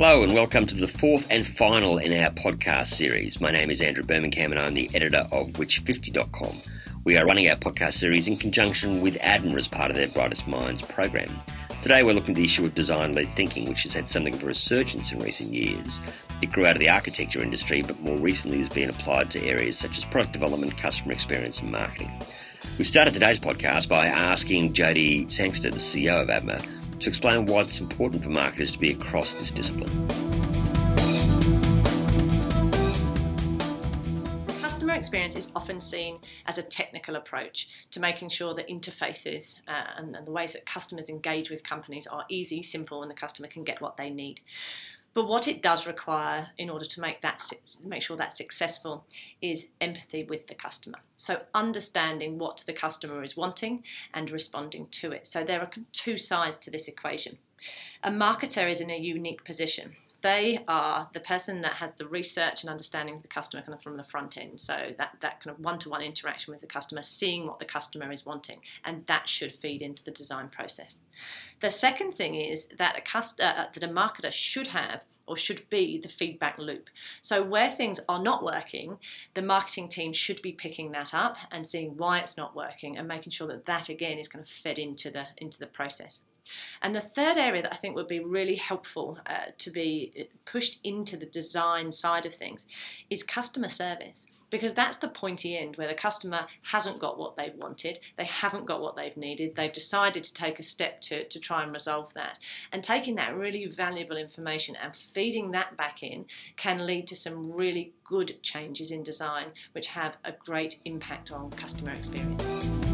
Hello and welcome to the fourth and final in our podcast series. My name is Andrew Birmingham and I'm the editor of Which50.com. We are running our podcast series in conjunction with ADMA as part of their Brightest Minds program. Today we're looking at the issue of design-led thinking, which has had something of a resurgence in recent years. It grew out of the architecture industry, but more recently has been applied to areas such as product development, customer experience, and marketing. We started today's podcast by asking Jodie Sangster, the CEO of ADMA, to explain why it's important for marketers to be across this discipline. Customer experience is often seen as a technical approach to making sure that interfaces uh, and, and the ways that customers engage with companies are easy, simple, and the customer can get what they need. But what it does require in order to make that make sure that's successful is empathy with the customer. So understanding what the customer is wanting and responding to it. So there are two sides to this equation. A marketer is in a unique position they are the person that has the research and understanding of the customer kind of from the front end. So that, that kind of one-to-one interaction with the customer, seeing what the customer is wanting, and that should feed into the design process. The second thing is that a cust- uh, that a marketer should have or should be the feedback loop. So where things are not working, the marketing team should be picking that up and seeing why it's not working and making sure that that again is kind of fed into the into the process. And the third area that I think would be really helpful uh, to be pushed into the design side of things is customer service. Because that's the pointy end where the customer hasn't got what they've wanted, they haven't got what they've needed, they've decided to take a step to, to try and resolve that. And taking that really valuable information and feeding that back in can lead to some really good changes in design, which have a great impact on customer experience.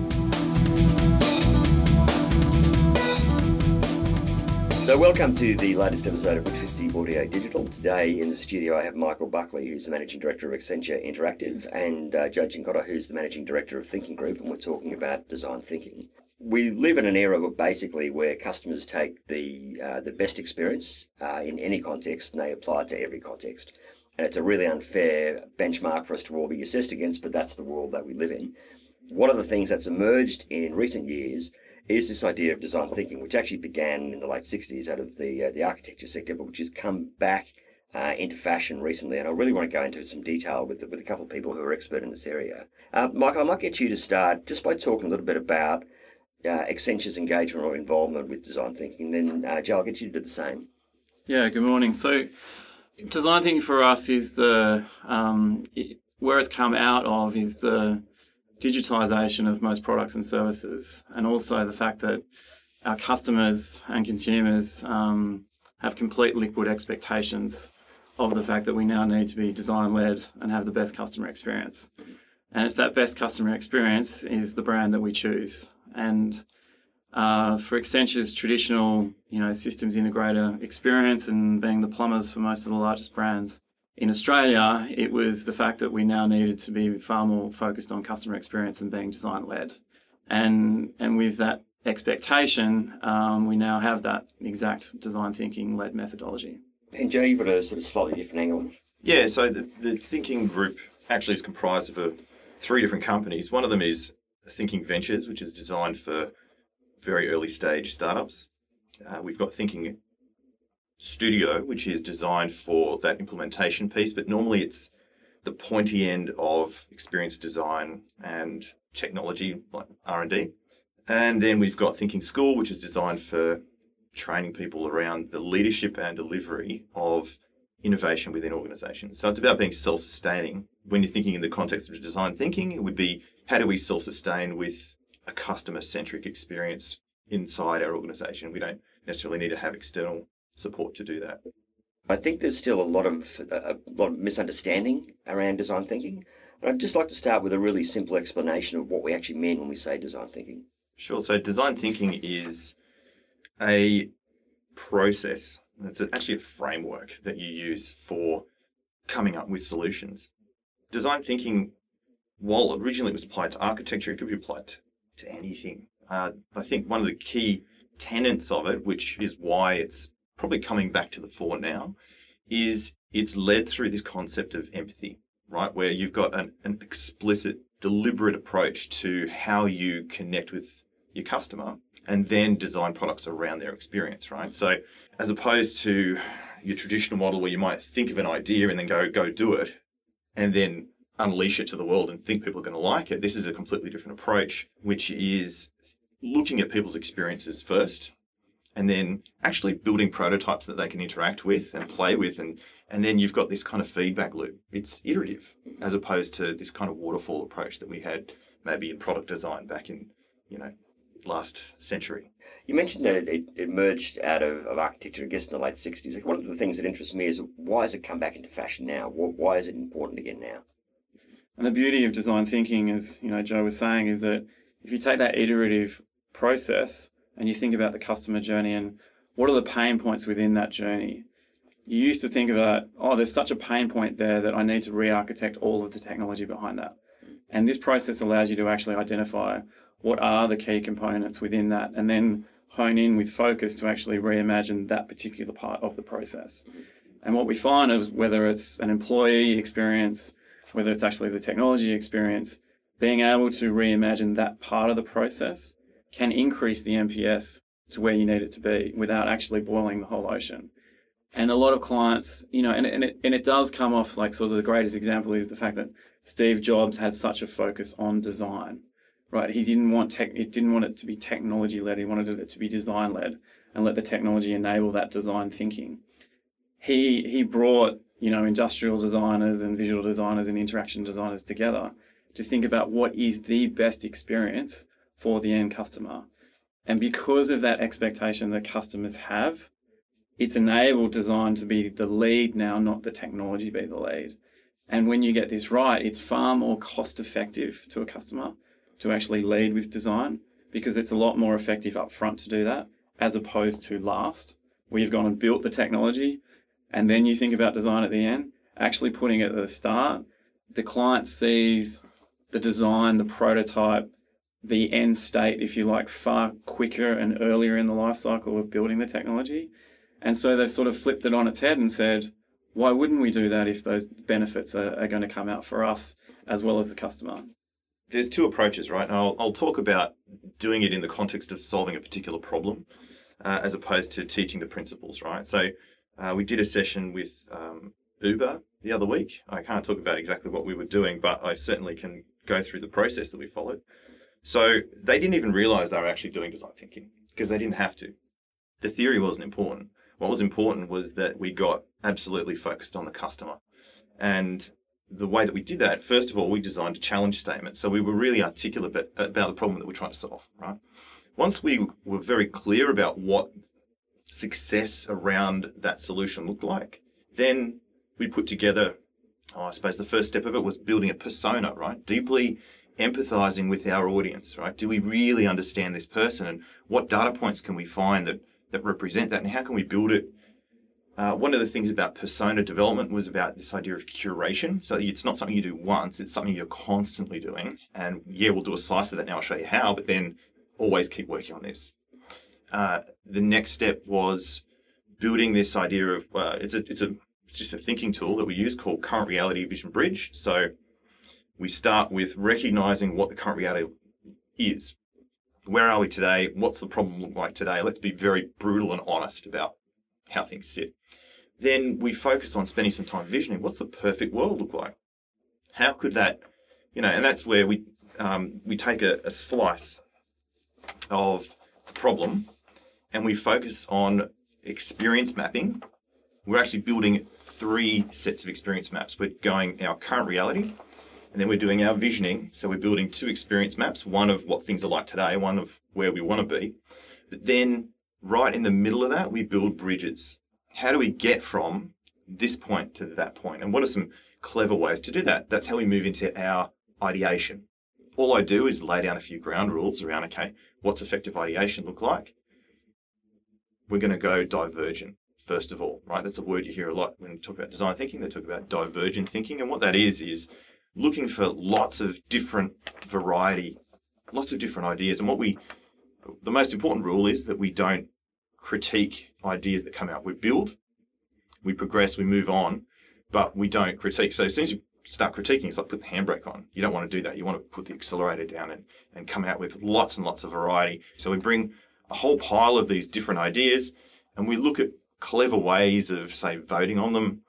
So, welcome to the latest episode of Which 50 Audio Digital. Today in the studio, I have Michael Buckley, who's the Managing Director of Accenture Interactive, and uh, Joe who's the Managing Director of Thinking Group, and we're talking about design thinking. We live in an era where basically where customers take the uh, the best experience uh, in any context and they apply it to every context. And it's a really unfair benchmark for us to all be assessed against, but that's the world that we live in. One of the things that's emerged in recent years is this idea of design thinking, which actually began in the late 60s out of the, uh, the architecture sector, but which has come back uh, into fashion recently. And I really want to go into some detail with, with a couple of people who are expert in this area. Uh, Michael, I might get you to start just by talking a little bit about uh, Accenture's engagement or involvement with design thinking. Then, uh, Joe, I'll get you to do the same. Yeah, good morning. So, design thinking for us is the, um, it, where it's come out of is the digitization of most products and services, and also the fact that our customers and consumers um, have complete liquid expectations of the fact that we now need to be design led and have the best customer experience. And it's that best customer experience is the brand that we choose. And uh, for Accenture's traditional, you know, systems integrator experience and being the plumbers for most of the largest brands, in Australia, it was the fact that we now needed to be far more focused on customer experience and being design led. And, and with that expectation, um, we now have that exact design thinking led methodology. And Joe, you've got a sort of slightly different angle. Yeah, so the, the thinking group actually is comprised of a, three different companies. One of them is Thinking Ventures, which is designed for very early stage startups. Uh, we've got Thinking Studio, which is designed for that implementation piece, but normally it's the pointy end of experience design and technology like R&D. And then we've got Thinking School, which is designed for training people around the leadership and delivery of innovation within organizations. So it's about being self-sustaining. When you're thinking in the context of design thinking, it would be how do we self-sustain with a customer-centric experience inside our organization? We don't necessarily need to have external support to do that. I think there's still a lot of a lot of misunderstanding around design thinking. And I'd just like to start with a really simple explanation of what we actually mean when we say design thinking. Sure. So design thinking is a process. It's actually a framework that you use for coming up with solutions. Design thinking, while originally it was applied to architecture, it could be applied to, to anything. Uh, I think one of the key tenets of it, which is why it's probably coming back to the fore now, is it's led through this concept of empathy, right? Where you've got an, an explicit, deliberate approach to how you connect with your customer and then design products around their experience, right? So as opposed to your traditional model where you might think of an idea and then go go do it and then unleash it to the world and think people are going to like it. This is a completely different approach, which is looking at people's experiences first and then actually building prototypes that they can interact with and play with and and then you've got this kind of feedback loop. It's iterative as opposed to this kind of waterfall approach that we had maybe in product design back in, you know, last century. You mentioned that it, it emerged out of, of architecture, I guess, in the late 60s. Like one of the things that interests me is why has it come back into fashion now? Why is it important again now? And the beauty of design thinking, as you know, Joe was saying, is that if you take that iterative process and you think about the customer journey and what are the pain points within that journey, you used to think about, oh, there's such a pain point there that I need to re architect all of the technology behind that. And this process allows you to actually identify what are the key components within that and then hone in with focus to actually reimagine that particular part of the process. And what we find is whether it's an employee experience, whether it's actually the technology experience, being able to reimagine that part of the process can increase the NPS to where you need it to be without actually boiling the whole ocean. And a lot of clients, you know, and, and, it, and it does come off like sort of the greatest example is the fact that Steve Jobs had such a focus on design, right? He didn't want tech, it didn't want it to be technology led. He wanted it to be design led and let the technology enable that design thinking. He, he brought, you know, industrial designers and visual designers and interaction designers together to think about what is the best experience for the end customer. And because of that expectation that customers have, it's enabled design to be the lead now, not the technology be the lead. And when you get this right, it's far more cost effective to a customer to actually lead with design because it's a lot more effective up front to do that as opposed to last, where you've gone and built the technology and then you think about design at the end. Actually putting it at the start, the client sees the design, the prototype, the end state, if you like, far quicker and earlier in the life cycle of building the technology. And so they've sort of flipped it on its head and said, why wouldn't we do that if those benefits are, are going to come out for us as well as the customer? There's two approaches, right? And I'll, I'll talk about doing it in the context of solving a particular problem uh, as opposed to teaching the principles, right? So uh, we did a session with um, Uber the other week. I can't talk about exactly what we were doing, but I certainly can go through the process that we followed. So they didn't even realize they were actually doing design thinking because they didn't have to. The theory wasn't important. What was important was that we got absolutely focused on the customer. And the way that we did that, first of all, we designed a challenge statement. So we were really articulate about, the problem that we're trying to solve, right? Once we were very clear about what success around that solution looked like, then we put together, oh, I suppose the first step of it was building a persona, right? Deeply empathizing with our audience, right? Do we really understand this person and what data points can we find that, that represent that and how can we build it? Uh, one of the things about persona development was about this idea of curation. So it's not something you do once, it's something you're constantly doing. And yeah, we'll do a slice of that now, I'll show you how, but then always keep working on this. Uh, the next step was building this idea of, uh, it's a, it's a, it's just a thinking tool that we use called current reality vision bridge. So we start with recognizing what the current reality is. Where are we today? What's the problem look like today? Let's be very brutal and honest about how things sit. Then we focus on spending some time visioning. What's the perfect world look like? How could that, you know, and that's where we um, we take a, a slice of the problem and we focus on experience mapping. We're actually building three sets of experience maps. We're going our current reality, and then we're doing our visioning. So we're building two experience maps, one of what things are like today, one of where we want to be. But then right in the middle of that, we build bridges. How do we get from this point to that point? And what are some clever ways to do that? That's how we move into our ideation. All I do is lay down a few ground rules around, okay, what's effective ideation look like? We're going to go divergent first of all, right? That's a word you hear a lot when you talk about design thinking. They talk about divergent thinking. And what that is, is looking for lots of different variety, lots of different ideas. And what we, the most important rule is that we don't critique ideas that come out. We build, we progress, we move on, but we don't critique. So as soon as you start critiquing. It's like put the handbrake on. You don't want to do that. You want to put the accelerator down and, and come out with lots and lots of variety. So we bring a whole pile of these different ideas and we look at clever ways of, say, voting on them,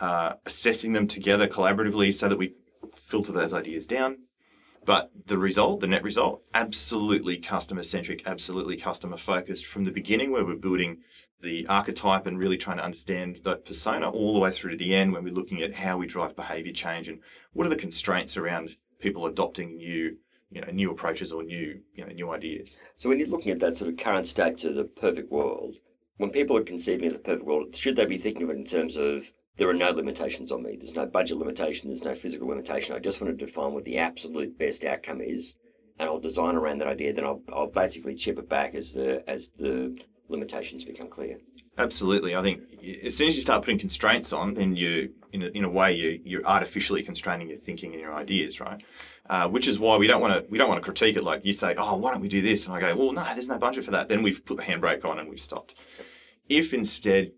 uh, assessing them together collaboratively so that we filter those ideas down. But the result, the net result, absolutely customer centric, absolutely customer focused from the beginning, where we're building the archetype and really trying to understand that persona all the way through to the end when we're looking at how we drive behavior change and what are the constraints around people adopting new you know new approaches or new you know new ideas so when you're looking at that sort of current state to the perfect world when people are conceiving of the perfect world should they be thinking of it in terms of there are no limitations on me there's no budget limitation there's no physical limitation i just want to define what the absolute best outcome is and i'll design around that idea then i'll, I'll basically chip it back as the as the limitations become clear. Absolutely, I think as soon as you start putting constraints on, then you, in a, in a way, you, you're artificially constraining your thinking and your ideas, right? Uh, which is why we don't want to we don't want to critique it like you say, oh, why don't we do this? And I go, well, no, there's no budget for that. Then we've put the handbrake on and we've stopped. If instead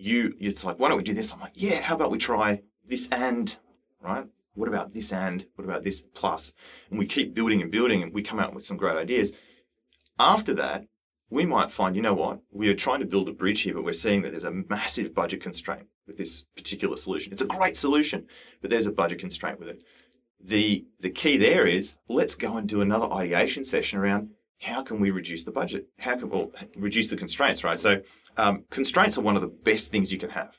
you, it's like, why don't we do this? I'm like, yeah, how about we try this and, right? What about this and? What about this plus? And we keep building and building, and we come out with some great ideas. After that, we might find, you know what, we are trying to build a bridge here, but we're seeing that there's a massive budget constraint with this particular solution. It's a great solution, but there's a budget constraint with it. The, the key there is let's go and do another ideation session around how can we reduce the budget? How can we well, reduce the constraints, right? So um, constraints are one of the best things you can have,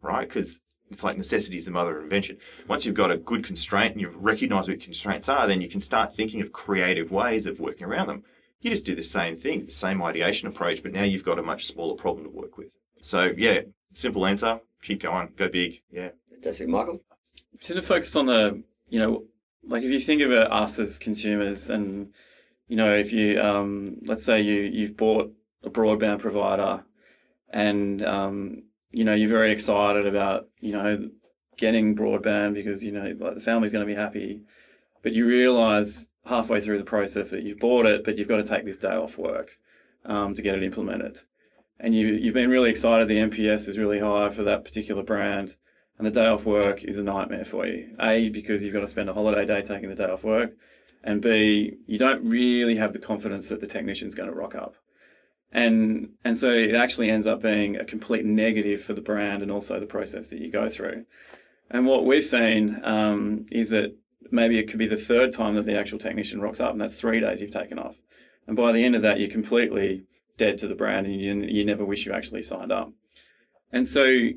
right? Because it's like necessity is the mother of invention. Once you've got a good constraint and you've recognized what constraints are, then you can start thinking of creative ways of working around them you just do the same thing, the same ideation approach, but now you've got a much smaller problem to work with. So yeah, simple answer, keep going, go big. Yeah. Fantastic. Michael? To focus on the, you know, like if you think of us as consumers and, you know, if you, um, let's say you, you've bought a broadband provider and, um, you know, you're very excited about, you know, getting broadband because, you know, like the family's going to be happy, but you realize halfway through the process that you've bought it, but you've got to take this day off work um, to get it implemented. And you, you've been really excited, the NPS is really high for that particular brand, and the day off work is a nightmare for you. A, because you've got to spend a holiday day taking the day off work, and B, you don't really have the confidence that the technician's going to rock up. And, and so it actually ends up being a complete negative for the brand and also the process that you go through. And what we've seen um, is that maybe it could be the third time that the actual technician rocks up, and that's three days you've taken off. And by the end of that, you're completely dead to the brand, and you, you never wish you actually signed up. And so, in,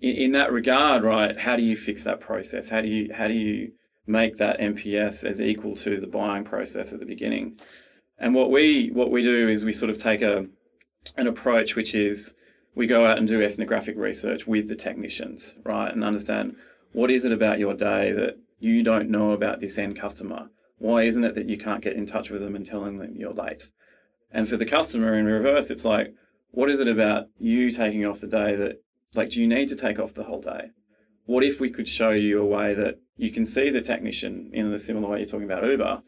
in that regard, right, how do you fix that process? How do you how do you make that NPS as equal to the buying process at the beginning? And what we what we do is we sort of take a an approach which is we go out and do ethnographic research with the technicians, right, and understand what is it about your day that you don't know about this end customer. Why isn't it that you can't get in touch with them and telling them you're late? And for the customer in reverse, it's like, what is it about you taking off the day that, like, do you need to take off the whole day? What if we could show you a way that you can see the technician in a similar way you're talking about Uber?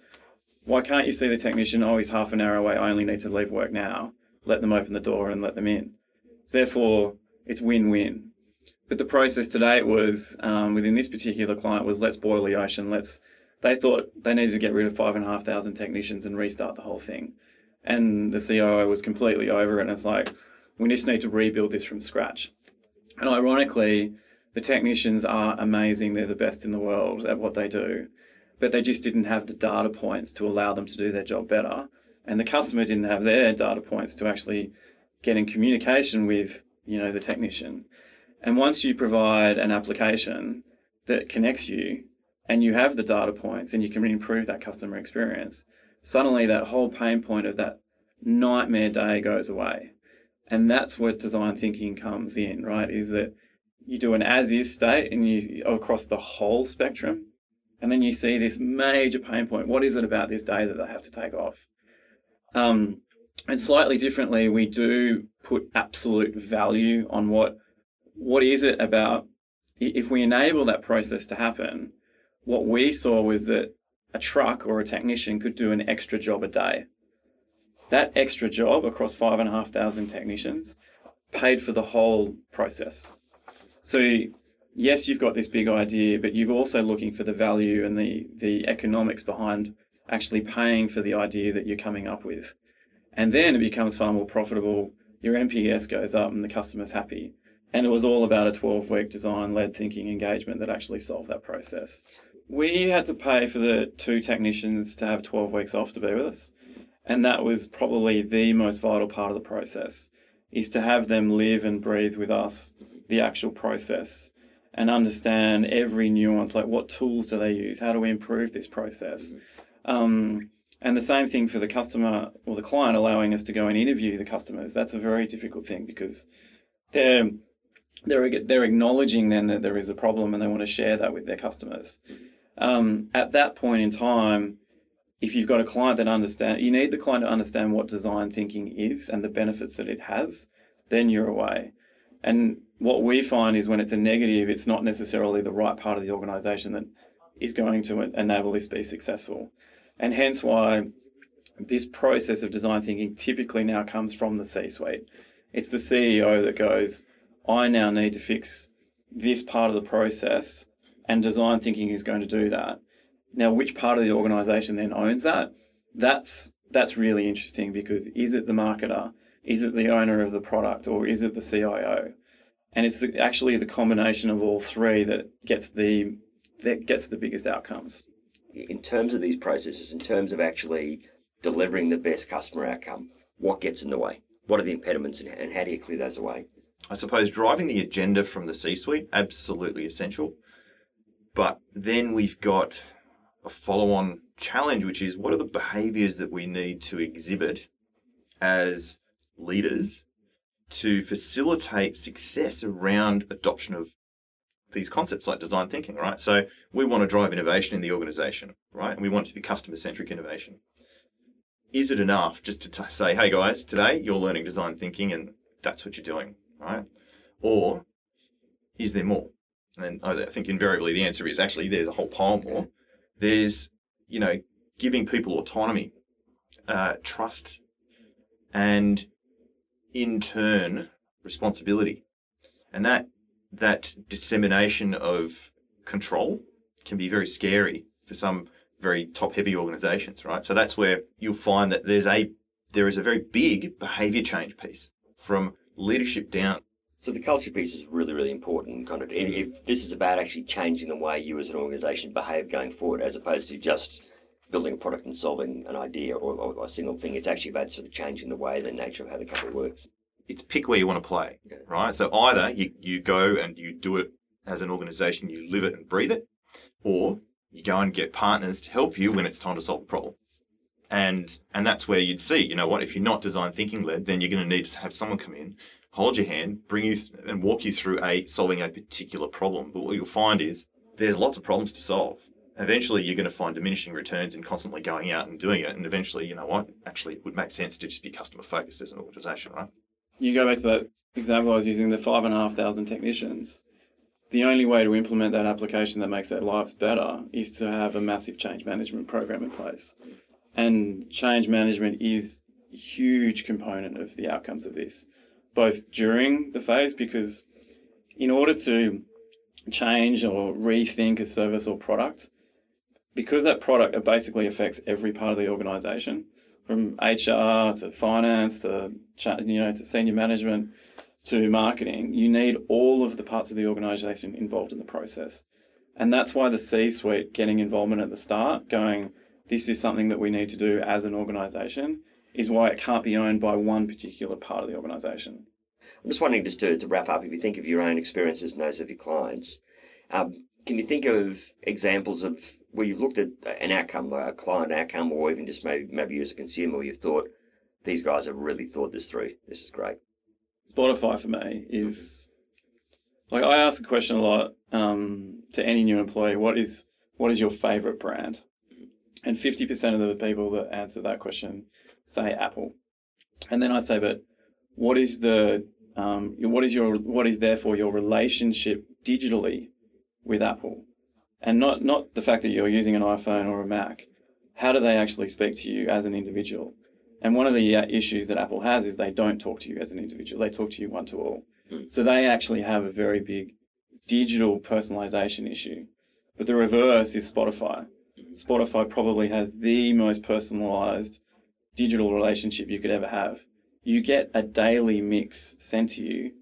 Why can't you see the technician? Oh, he's half an hour away. I only need to leave work now. Let them open the door and let them in. Therefore, it's win win. But the process today was um, within this particular client was let's boil the ocean. Let's they thought they needed to get rid of five and a half thousand technicians and restart the whole thing. And the COO was completely over it. And it's like, we just need to rebuild this from scratch. And ironically, the technicians are amazing. They're the best in the world at what they do. But they just didn't have the data points to allow them to do their job better. And the customer didn't have their data points to actually get in communication with, you know, the technician. And once you provide an application that connects you and you have the data points and you can improve that customer experience, suddenly that whole pain point of that nightmare day goes away. And that's where design thinking comes in, right? Is that you do an as is state and you across the whole spectrum. And then you see this major pain point. What is it about this day that they have to take off? Um, and slightly differently, we do put absolute value on what what is it about if we enable that process to happen? What we saw was that a truck or a technician could do an extra job a day. That extra job across five and a half thousand technicians paid for the whole process. So yes, you've got this big idea, but you're also looking for the value and the, the economics behind actually paying for the idea that you're coming up with. And then it becomes far more profitable. Your NPS goes up and the customer's happy. And it was all about a 12 week design led thinking engagement that actually solved that process. We had to pay for the two technicians to have 12 weeks off to be with us. And that was probably the most vital part of the process is to have them live and breathe with us the actual process and understand every nuance like what tools do they use? How do we improve this process? Um, and the same thing for the customer or the client allowing us to go and interview the customers. That's a very difficult thing because they're they're they're acknowledging then that there is a problem and they want to share that with their customers. Um, at that point in time if you've got a client that understand you need the client to understand what design thinking is and the benefits that it has then you're away. And what we find is when it's a negative, it's not necessarily the right part of the organization that is going to enable this to be successful. And hence why this process of design thinking typically now comes from the C suite. It's the CEO that goes, I now need to fix this part of the process, and design thinking is going to do that. Now, which part of the organization then owns that? That's that's really interesting because is it the marketer? Is it the owner of the product or is it the CIO? And it's the, actually the combination of all three that gets the that gets the biggest outcomes. In terms of these processes, in terms of actually delivering the best customer outcome, what gets in the way? What are the impediments and how do you clear those away? I suppose driving the agenda from the C suite, absolutely essential. But then we've got a follow on challenge, which is what are the behaviors that we need to exhibit as leaders to facilitate success around adoption of these concepts like design thinking, right? So we want to drive innovation in the organization, right? And we want it to be customer centric innovation. Is it enough just to t- say, hey guys, today you're learning design thinking and that's what you're doing, right? Or is there more? And I think invariably the answer is actually there's a whole pile more. There's, you know, giving people autonomy, uh, trust, and in turn responsibility. And that that dissemination of control can be very scary for some very top heavy organizations, right? So that's where you'll find that there's a there is a very big behavior change piece from leadership down. So the culture piece is really, really important. Kind of, if this is about actually changing the way you as an organization behave going forward, as opposed to just building a product and solving an idea or, or, a single thing. It's actually about sort of changing the way, the nature of how the company works. It's pick where you want to play, yeah. right? So either you, you go and you do it as an organization, you live it and breathe it, or you go and get partners to help you when it's time to solve a problem. And and that's where you'd see, you know what, if you're not design thinking led, then you're going to need to have someone come in, hold your hand, bring you th- and walk you through a solving a particular problem. But what you'll find is there's lots of problems to solve eventually you're going to find diminishing returns in constantly going out and doing it. And eventually, you know what? Actually, it would make sense to just be customer focused as an organization, right? You go back to that example I was using the five and a half thousand technicians. The only way to implement that application that makes their lives better is to have a massive change management program in place. And change management is a huge component of the outcomes of this, both during the phase, because in order to change or rethink a service or product, because that product basically affects every part of the organization from HR to finance to you know to senior management to marketing. You need all of the parts of the organization involved in the process. And that's why the C suite getting involvement at the start going this is something that we need to do as an organization is why it can't be owned by one particular part of the organization. I'm just wondering just to, to wrap up if you think of your own experiences and those of your clients um, can you think of examples of where you've looked at an outcome, a client outcome, or even just maybe maybe you as a consumer, where you've thought these guys have really thought this through. This is great. Spotify for me is like I ask a question a lot um, to any new employee. What is what is your favorite brand? And fifty percent of the people that answer that question say Apple. And then I say, but what is the um, what is your what is therefore your relationship digitally with Apple, and not not the fact that you're using an iPhone or a Mac. How do they actually speak to you as an individual? And one of the uh, issues that Apple has is they don't talk to you as an individual. They talk to you one to all. Mm. So they actually have a very big digital personalization issue. But the reverse is Spotify. Spotify probably has the most personalized digital relationship you could ever have. You get a daily mix sent to you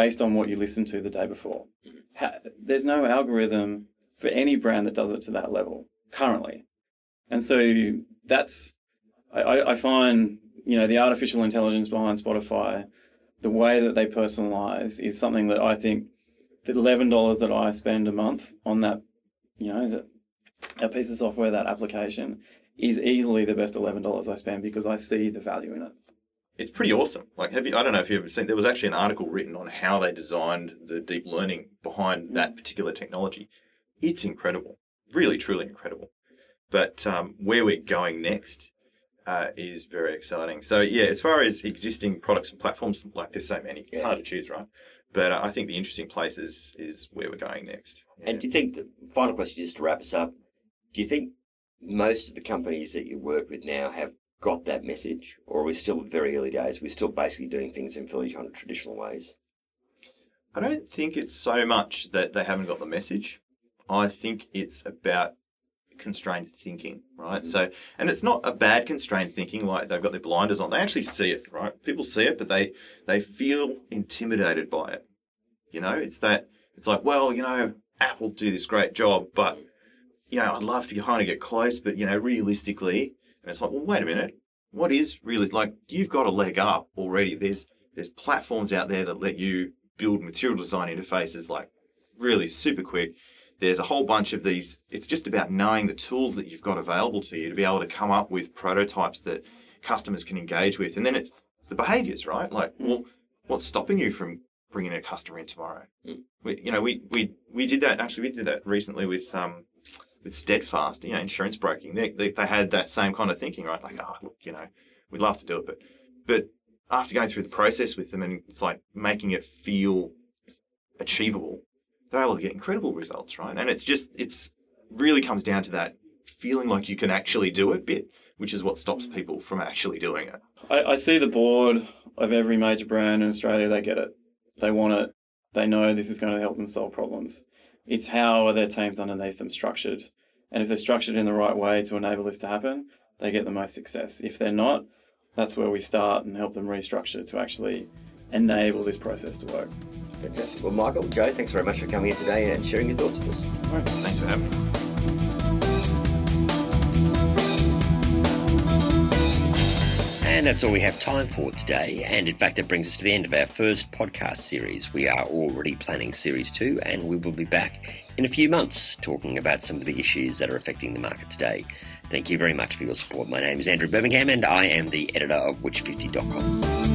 based on what you listened to the day before. Mm-hmm. Ha- There's no algorithm for any brand that does it to that level currently. And so that's, I- I, I find, you know, the artificial intelligence behind Spotify, the way that they personalize is something that I think the $11 that I spend a month on that, you know, that, that piece of software, that application is easily the best $11 I spend because I see the value in it. It's pretty awesome. Like, have you? I don't know if you've ever seen. There was actually an article written on how they designed the deep learning behind that particular technology. It's incredible, really, truly incredible. But um, where we're going next uh, is very exciting. So yeah, as far as existing products and platforms, like there's so many, it's Yeah. hard to choose, right? But uh, I think the interesting place is is where we're going next. Yeah. And do you think, the final question just to wrap us up, do you think most of the companies that you work with now have got that message? Or are we still very early days? We're still basically doing things in fairly kind of traditional ways? I don't think it's so much that they haven't got the message. I think it's about constrained thinking, right? Mm-hmm. So, and it's not a bad constrained thinking like they've got their blinders on. They actually see it, right? People see it, but they they feel intimidated by it. You know, it's that it's like, well, you know, Apple do this great job, but you know, I'd love to kind of get close, but you know, realistically, and it's like, well, wait a minute, what is really like? You've got a leg up already. There's there's platforms out there that let you build material design interfaces like really super quick. There's a whole bunch of these. It's just about knowing the tools that you've got available to you to be able to come up with prototypes that customers can engage with. And then it's, it's the behaviors, right? Like, well, what's stopping you from bringing a customer in tomorrow? Mm. We, you know, we, we, we did that. Actually, we did that recently with, um, with Steadfast, you know, insurance broking. They, they, they had that same kind of thinking, right? Like, oh, look, you know, we'd love to do it, but, but after going through the process with them and it's like making it feel achievable, they're able to get incredible results, right? And it's just, it's really comes down to that feeling like you can actually do it bit, which is what stops people from actually doing it. I, I see the board of every major brand in Australia. They get it. They want it. They know this is going to help them solve problems. It's how are their teams underneath them structured. And if they're structured in the right way to enable this to happen, they get the most success. If they're not, that's where we start and help them restructure to actually enable this process to work. Fantastic. Well, Michael, Joe, thanks very much for coming in today and sharing your thoughts with us. Thanks for having me. And that's all we have time for today. And in fact, that brings us to the end of our first podcast series. We are already planning series two, and we will be back in a few months talking about some of the issues that are affecting the market today. Thank you very much for your support. My name is Andrew Birmingham, and I am the editor of Which50.com.